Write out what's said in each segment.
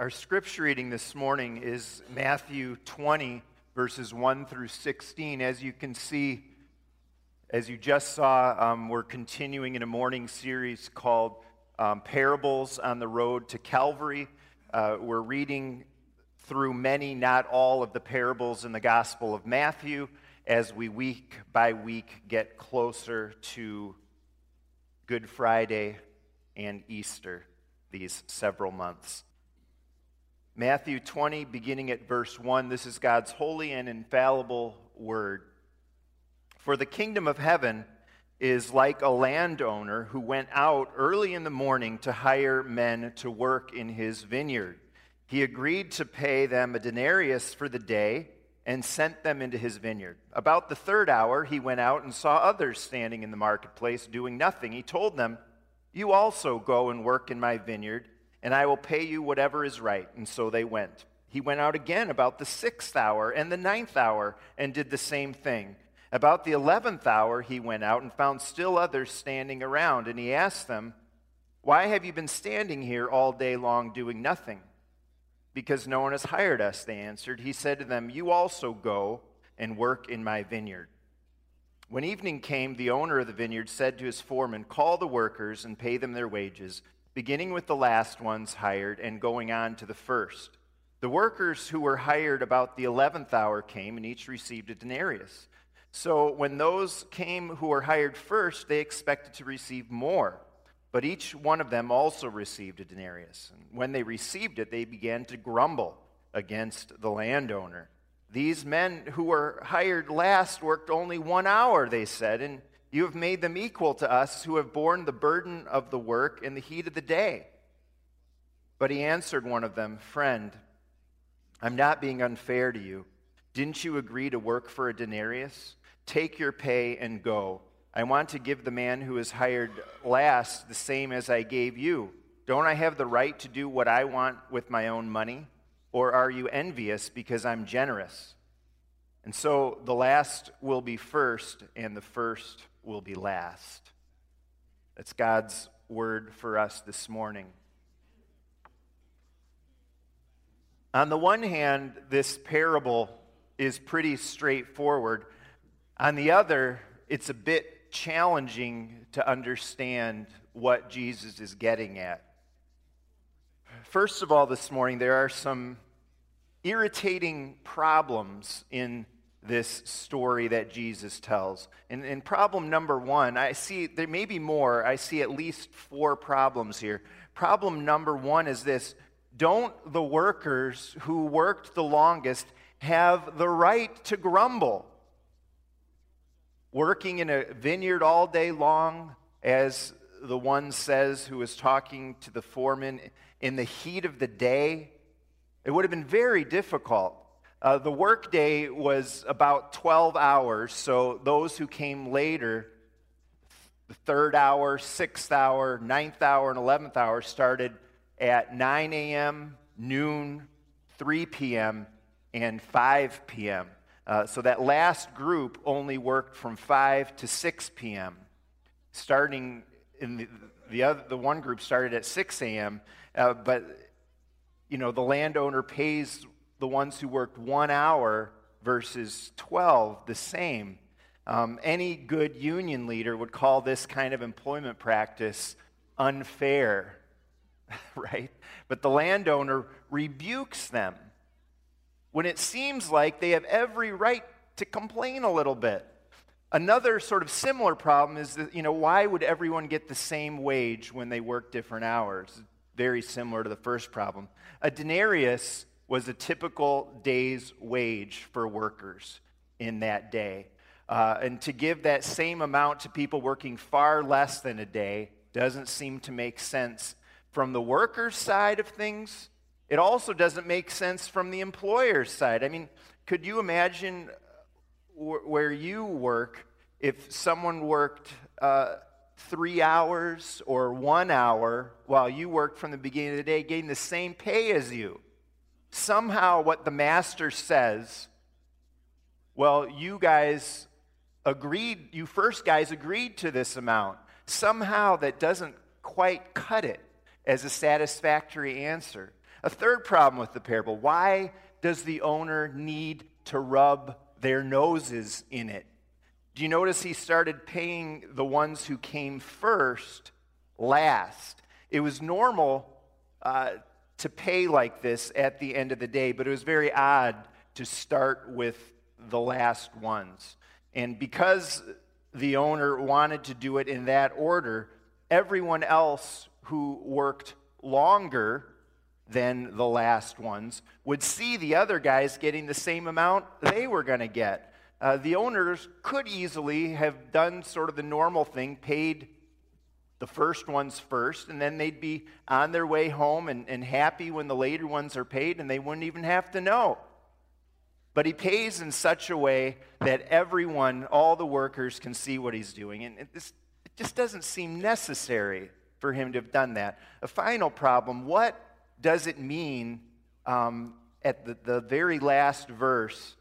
Our scripture reading this morning is Matthew 20, verses 1 through 16. As you can see, as you just saw, um, we're continuing in a morning series called um, Parables on the Road to Calvary. Uh, we're reading through many, not all, of the parables in the Gospel of Matthew as we week by week get closer to Good Friday and Easter these several months. Matthew 20, beginning at verse 1, this is God's holy and infallible word. For the kingdom of heaven is like a landowner who went out early in the morning to hire men to work in his vineyard. He agreed to pay them a denarius for the day and sent them into his vineyard. About the third hour, he went out and saw others standing in the marketplace doing nothing. He told them, You also go and work in my vineyard, and I will pay you whatever is right. And so they went. He went out again about the sixth hour and the ninth hour and did the same thing. About the eleventh hour, he went out and found still others standing around, and he asked them, Why have you been standing here all day long doing nothing? Because no one has hired us, they answered. He said to them, You also go and work in my vineyard. When evening came, the owner of the vineyard said to his foreman, Call the workers and pay them their wages, beginning with the last ones hired and going on to the first. The workers who were hired about the eleventh hour came, and each received a denarius. So when those came who were hired first, they expected to receive more. But each one of them also received a denarius. And when they received it, they began to grumble against the landowner. These men who were hired last worked only one hour, they said, and you have made them equal to us who have borne the burden of the work in the heat of the day. But he answered one of them, Friend, I'm not being unfair to you. Didn't you agree to work for a denarius? Take your pay and go. I want to give the man who is hired last the same as I gave you. Don't I have the right to do what I want with my own money? Or are you envious because I'm generous? And so the last will be first, and the first will be last. That's God's word for us this morning. On the one hand, this parable is pretty straightforward. On the other, it's a bit challenging to understand what Jesus is getting at. First of all, this morning, there are some irritating problems in this story that Jesus tells. And, and, problem number one, I see there may be more. I see at least four problems here. Problem number one is this Don't the workers who worked the longest have the right to grumble? working in a vineyard all day long, as the one says who was talking to the foreman in the heat of the day, it would have been very difficult. Uh, the workday was about 12 hours, so those who came later, the third hour, sixth hour, ninth hour, and 11th hour, started at 9 a.m., noon, 3 p.m., and 5 p.m. Uh, so that last group only worked from 5 to 6 p.m. Starting in the, the, other, the one group started at 6 a.m., uh, but you know, the landowner pays the ones who worked one hour versus 12 the same. Um, any good union leader would call this kind of employment practice unfair, right? But the landowner rebukes them when it seems like they have every right to complain a little bit. Another sort of similar problem is that, you know, why would everyone get the same wage when they work different hours? Very similar to the first problem. A denarius was a typical day's wage for workers in that day. Uh, and to give that same amount to people working far less than a day doesn't seem to make sense from the worker's side of things it also doesn't make sense from the employer's side. I mean, could you imagine where you work if someone worked uh, three hours or one hour while you worked from the beginning of the day, getting the same pay as you? Somehow, what the master says, well, you guys agreed, you first guys agreed to this amount. Somehow, that doesn't quite cut it. as a satisfactory answer. A third problem with the parable why does the owner need to rub their noses in it? Do you notice he started paying the ones who came first last? It was normal uh, to pay like this at the end of the day, but it was very odd to start with the last ones. And because the owner wanted to do it in that order, everyone else who worked longer than the last ones would see the other guys getting the same amount they were going to get. Uh, the owners could easily have done sort of the normal thing, paid the first ones first, and then they'd be on their way home and, and happy when the later ones are paid, and they wouldn't even have to know. But he pays in such a way that everyone, all the workers, can see what he's doing. And it, this, it just doesn't seem necessary for him to have done that. A final problem what does it mean um, at the, the very last verse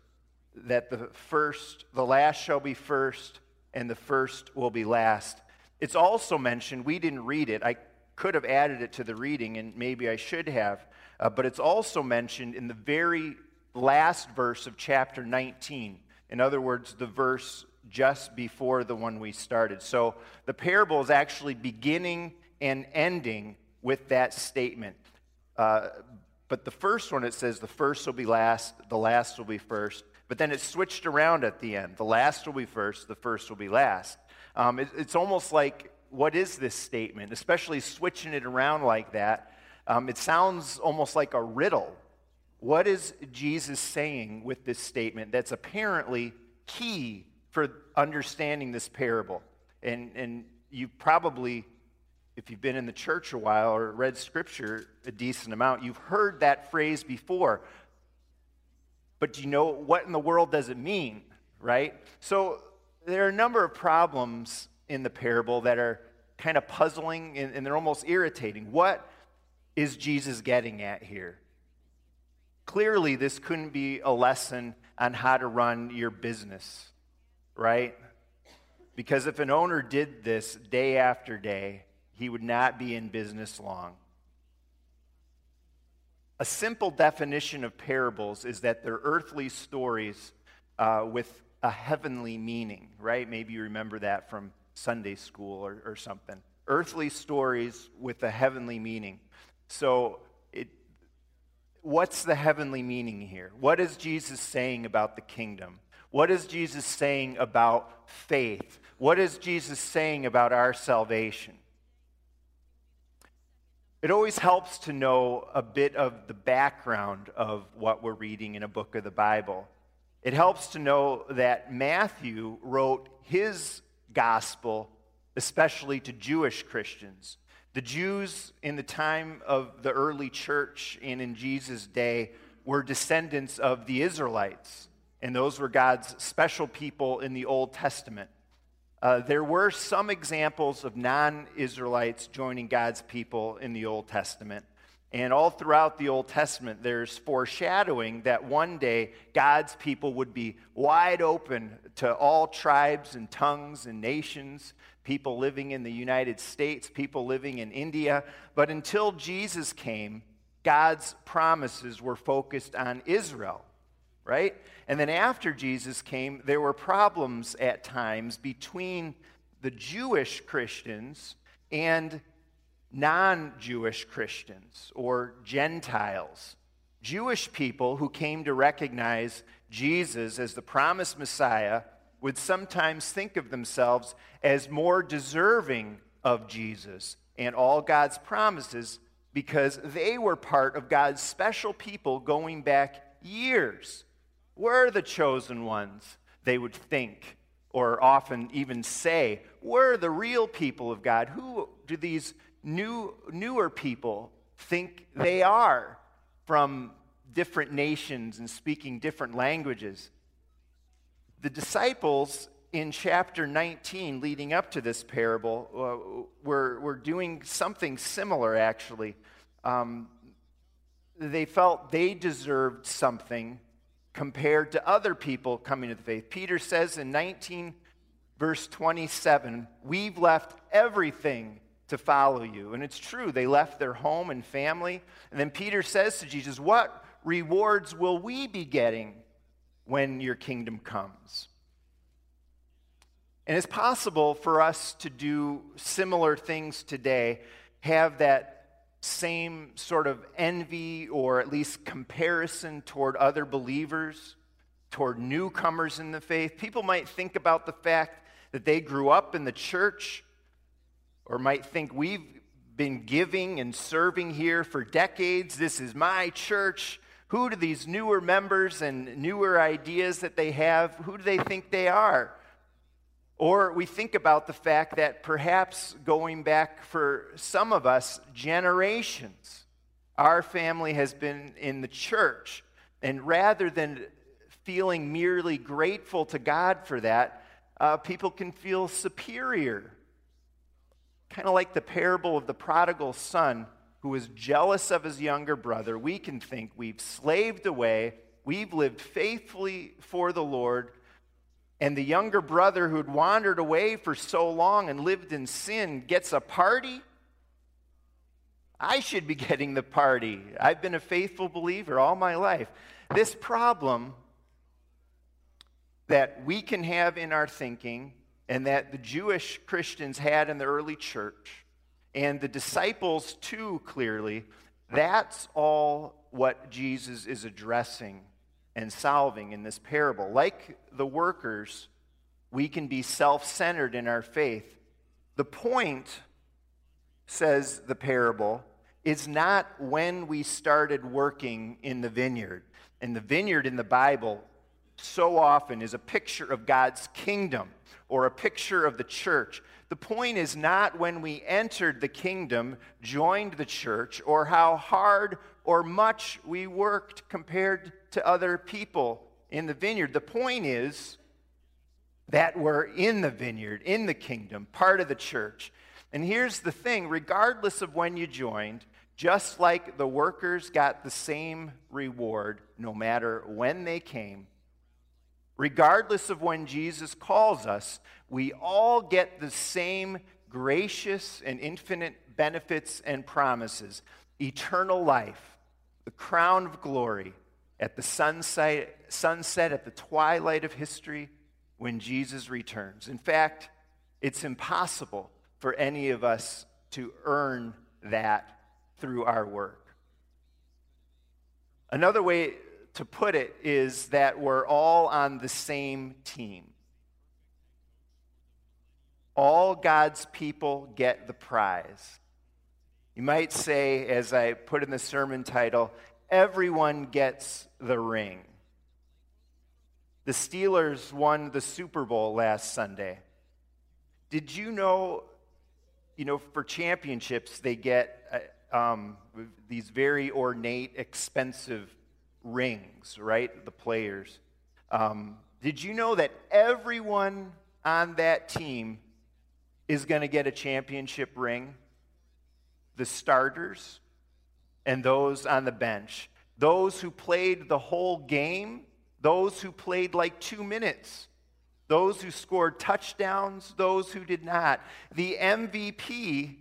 that the first, the last shall be first, and the first will be last? It's also mentioned, we didn't read it. I could have added it to the reading, and maybe I should have. Uh, but it's also mentioned in the very last verse of chapter 19. In other words, the verse just before the one we started. So the parable is actually beginning and ending with that statement. Uh, but the first one, it says the first will be last, the last will be first. But then it's switched around at the end. The last will be first, the first will be last. Um, it, it's almost like, what is this statement? Especially switching it around like that. Um, it sounds almost like a riddle what is Jesus saying with this statement that's apparently key for understanding this parable? And, and you probably, if you've been in the church a while or read scripture a decent amount, you've heard that phrase before. But do you know what in the world does it mean, right? So there are a number of problems in the parable that are kind of puzzling and, and they're almost irritating. What is Jesus getting at here? Clearly, this couldn't be a lesson on how to run your business, right? Because if an owner did this day after day, he would not be in business long. A simple definition of parables is that they're earthly stories uh, with a heavenly meaning, right? Maybe you remember that from Sunday school or, or something. Earthly stories with a heavenly meaning. So what's the heavenly meaning here? What is Jesus saying about the kingdom? What is Jesus saying about faith? What is Jesus saying about our salvation? It always helps to know a bit of the background of what we're reading in a book of the Bible. It helps to know that Matthew wrote his gospel especially to Jewish Christians. The Jews in the time of the early church and in Jesus' day were descendants of the Israelites, and those were God's special people in the Old Testament. Uh, there were some examples of non Israelites joining God's people in the Old Testament. And all throughout the Old Testament, there's foreshadowing that one day God's people would be wide open to all tribes and tongues and nations people living in the United States, people living in India. But until Jesus came, God's promises were focused on Israel, right? And then after Jesus came, there were problems at times between the Jewish Christians and non Jewish Christians or Gentiles. Jewish people who came to recognize Jesus as the promised Messiah would sometimes think of themselves as more deserving of Jesus and all God's promises because they were part of God's special people going back years. We're the chosen ones, they would think, or often even say. We're the real people of God. Who do these new, newer people think they are from different nations and speaking different languages? The disciples in chapter 19, leading up to this parable, uh, were, were doing something similar, actually. Um, they felt they deserved something compared to other people coming to the faith. Peter says in 19, verse 27, We've left everything to follow you. And it's true, they left their home and family. And then Peter says to Jesus, What rewards will we be getting when your kingdom comes? And it's possible for us to do similar things today, have that same sort of envy or at least comparison toward other believers, toward newcomers in the faith. People might think about the fact that they grew up in the church or might think we've been giving and serving here for decades. This is my church. Who do these newer members and newer ideas that they have, who do they think they are? Or we think about the fact that perhaps going back for some of us generations, our family has been in the church. And rather than feeling merely grateful to God for that, uh, people can feel superior. Kind of like the parable of the prodigal son who was jealous of his younger brother. We can think we've slaved away, we've lived faithfully for the Lord and the younger brother who'd wandered away for so long and lived in sin gets a party, I should be getting the party. I've been a faithful believer all my life. This problem that we can have in our thinking and that the Jewish Christians had in the early church and the disciples too clearly, that's all what Jesus is addressing and solving in this parable. Like the workers, we can be self centered in our faith. The point, says the parable, is not when we started working in the vineyard. And the vineyard in the Bible so often is a picture of God's kingdom or a picture of the church. The point is not when we entered the kingdom, joined the church, or how hard or much we worked compared to other people in the vineyard. The point is that we're in the vineyard, in the kingdom, part of the church. And here's the thing regardless of when you joined, just like the workers got the same reward no matter when they came, regardless of when Jesus calls us, we all get the same gracious and infinite benefits and promises eternal life, the crown of glory at the sunset, sunset at the twilight of history when Jesus returns. In fact, it's impossible for any of us to earn that through our work. Another way to put it is that we're all on the same team. All God's people get the prize. You might say, as I put in the sermon title, everyone gets the ring. The Steelers won the Super Bowl last Sunday. Did you know, you know, for championships, they get uh, um, these very ornate, expensive rings, right? The players. Um, did you know that everyone on that team is going to get a championship ring? The starters and those on the bench. Those who played the whole game, those who played like two minutes, those who scored touchdowns, those who did not. The MVP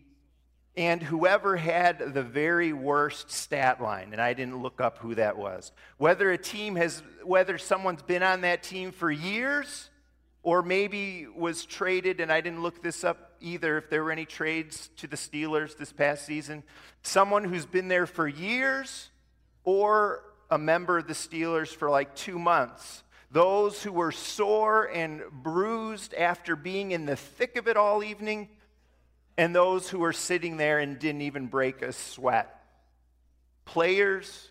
and whoever had the very worst stat line, and I didn't look up who that was. Whether a team has, whether someone's been on that team for years or maybe was traded, and I didn't look this up either if there were any trades to the Steelers this past season. Someone who's been there for years or a member of the Steelers for like two months. Those who were sore and bruised after being in the thick of it all evening, and those who were sitting there and didn't even break a sweat. Players,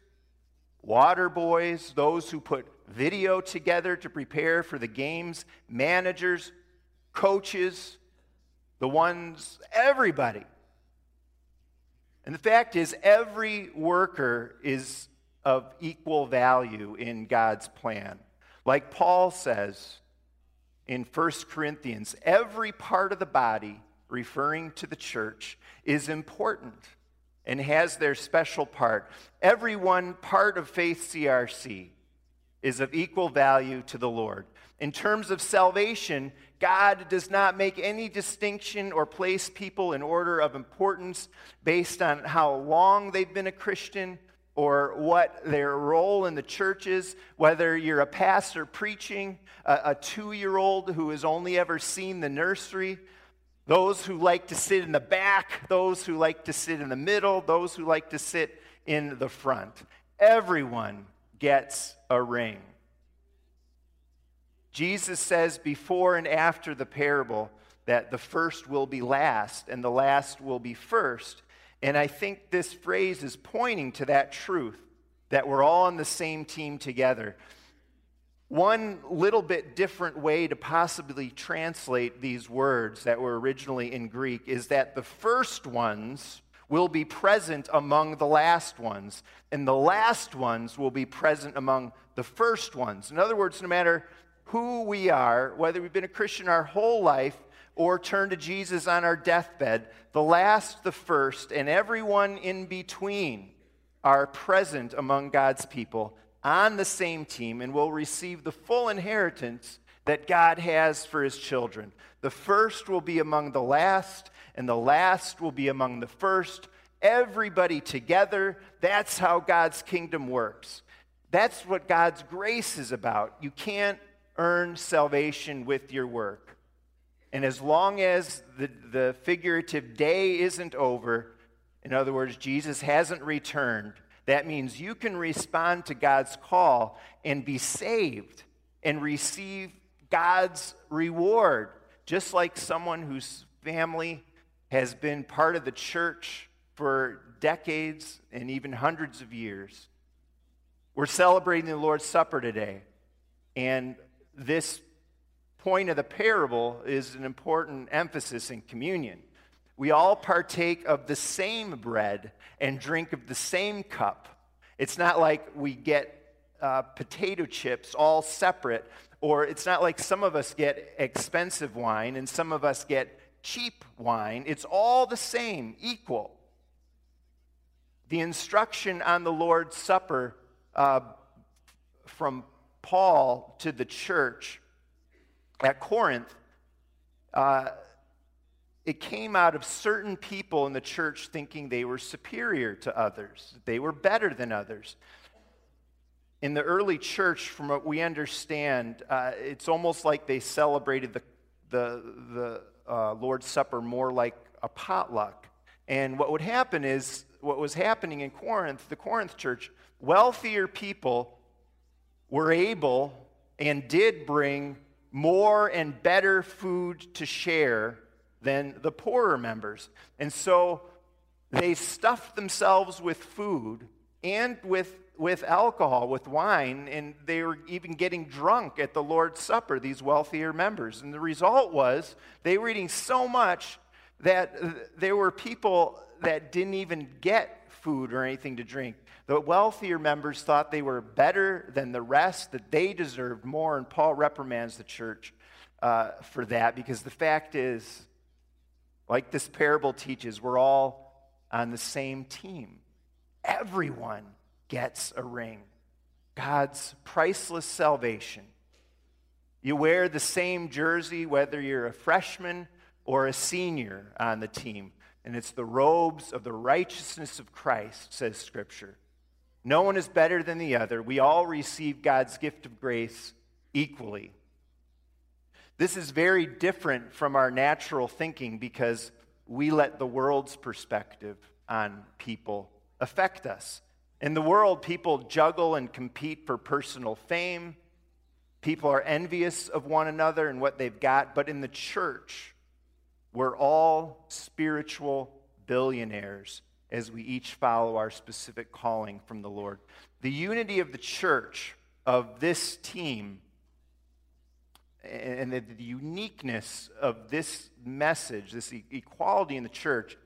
water boys, those who put video together to prepare for the games, managers, coaches, the ones, everybody. And the fact is, every worker is of equal value in God's plan. Like Paul says in 1 Corinthians, every part of the body, referring to the church, is important and has their special part. Every one part of Faith CRC is of equal value to the Lord. In terms of salvation, God does not make any distinction or place people in order of importance based on how long they've been a Christian or what their role in the church is, whether you're a pastor preaching, a, a two year old who has only ever seen the nursery, those who like to sit in the back, those who like to sit in the middle, those who like to sit in the front. Everyone gets a ring. Jesus says before and after the parable that the first will be last and the last will be first. And I think this phrase is pointing to that truth that we're all on the same team together. One little bit different way to possibly translate these words that were originally in Greek is that the first ones will be present among the last ones, and the last ones will be present among the first ones. In other words, no matter who we are, whether we've been a Christian our whole life or turned to Jesus on our deathbed, the last, the first, and everyone in between are present among God's people on the same team and will receive the full inheritance that God has for his children. The first will be among the last, and the last will be among the first. Everybody together. That's how God's kingdom works. That's what God's grace is about. You can't earn salvation with your work. And as long as the, the figurative day isn't over, in other words, Jesus hasn't returned, that means you can respond to God's call and be saved and receive God's reward, just like someone whose family has been part of the church for decades and even hundreds of years. We're celebrating the Lord's Supper today, and this point of the parable is an important emphasis in communion. We all partake of the same bread and drink of the same cup. It's not like we get uh, potato chips all separate, or it's not like some of us get expensive wine and some of us get cheap wine. It's all the same, equal. The instruction on the Lord's Supper uh, from Paul to the church at Corinth, uh, it came out of certain people in the church thinking they were superior to others, they were better than others. In the early church, from what we understand, uh, it's almost like they celebrated the, the, the uh, Lord's Supper more like a potluck. And what would happen is, what was happening in Corinth, the Corinth church, wealthier people were able and did bring more and better food to share than the poorer members. And so they stuffed themselves with food and with, with alcohol, with wine, and they were even getting drunk at the Lord's Supper, these wealthier members. And the result was they were eating so much that there were people that didn't even get food or anything to drink. The wealthier members thought they were better than the rest, that they deserved more, and Paul reprimands the church uh, for that because the fact is, like this parable teaches, we're all on the same team. Everyone gets a ring. God's priceless salvation. You wear the same jersey whether you're a freshman or a senior on the team, and it's the robes of the righteousness of Christ, says Scripture. No one is better than the other. We all receive God's gift of grace equally. This is very different from our natural thinking because we let the world's perspective on people affect us. In the world, people juggle and compete for personal fame. People are envious of one another and what they've got. But in the church, we're all spiritual billionaires as we each follow our specific calling from the Lord. The unity of the church, of this team, and the, uniqueness of this message, this equality in the church,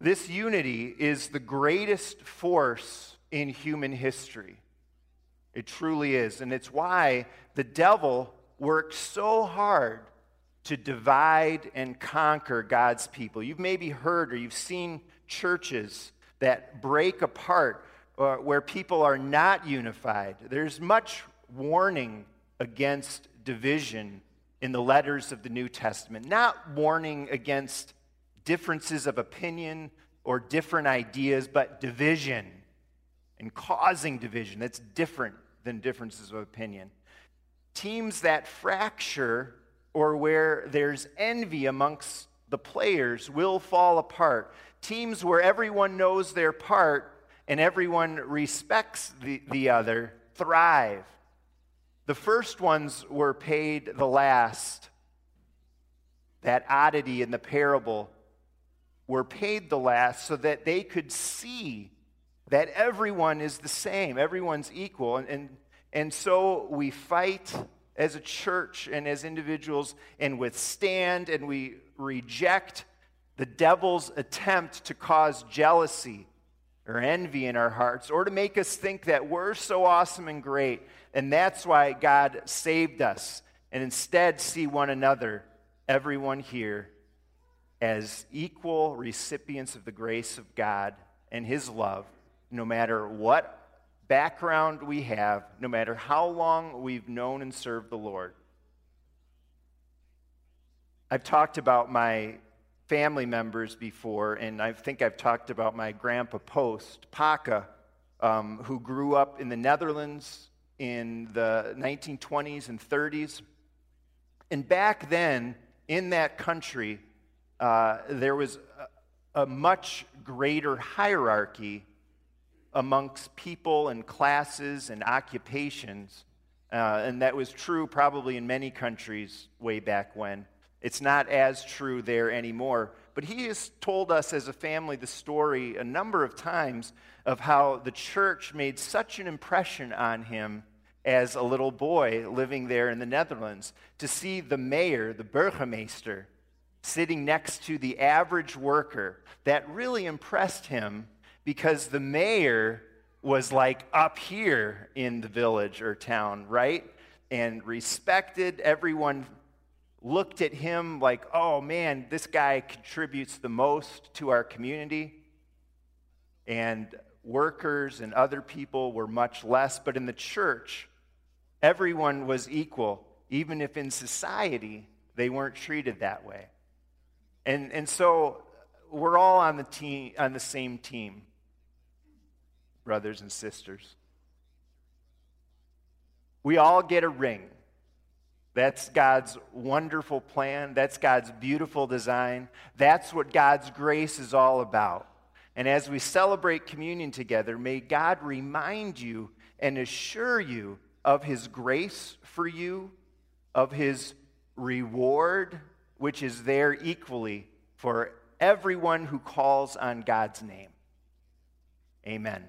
this unity is the greatest force in human history. It truly is. And it's why the devil works so hard to divide and conquer God's people. You've maybe heard or you've seen churches that break apart uh, where people are not unified. There's much warning against division in the letters of the New Testament, not warning against differences of opinion or different ideas, but division and causing division. That's different than differences of opinion. Teams that fracture or where there's envy amongst the players will fall apart. Teams where everyone knows their part and everyone respects the, the other thrive. The first ones were paid the last. That oddity in the parable were paid the last so that they could see that everyone is the same, everyone's equal. And, and, and so we fight as a church and as individuals and withstand and we reject the devil's attempt to cause jealousy or envy in our hearts or to make us think that we're so awesome and great and that's why God saved us and instead see one another, everyone here, as equal recipients of the grace of God and His love, no matter what background we have, no matter how long we've known and served the Lord. I've talked about my family members before, and I think I've talked about my grandpa Post, Paka, um, who grew up in the Netherlands in the 1920s and 30s. And back then, in that country, uh, there was a, a much greater hierarchy amongst people and classes and occupations. Uh, and that was true probably in many countries way back when. It's not as true there anymore. But he has told us as a family the story a number of times of how the church made such an impression on him as a little boy living there in the Netherlands to see the mayor, the burgemeester, sitting next to the average worker, that really impressed him because the mayor was like up here in the village or town, right? And respected. Everyone looked at him like, oh man, this guy contributes the most to our community. And workers and other people were much less. But in the church, everyone was equal, even if in society they weren't treated that way. And, and so we're all on the, team, on the same team, brothers and sisters. We all get a ring. That's God's wonderful plan. That's God's beautiful design. That's what God's grace is all about. And as we celebrate communion together, may God remind you and assure you of His grace for you, of His reward which is there equally for everyone who calls on God's name. Amen.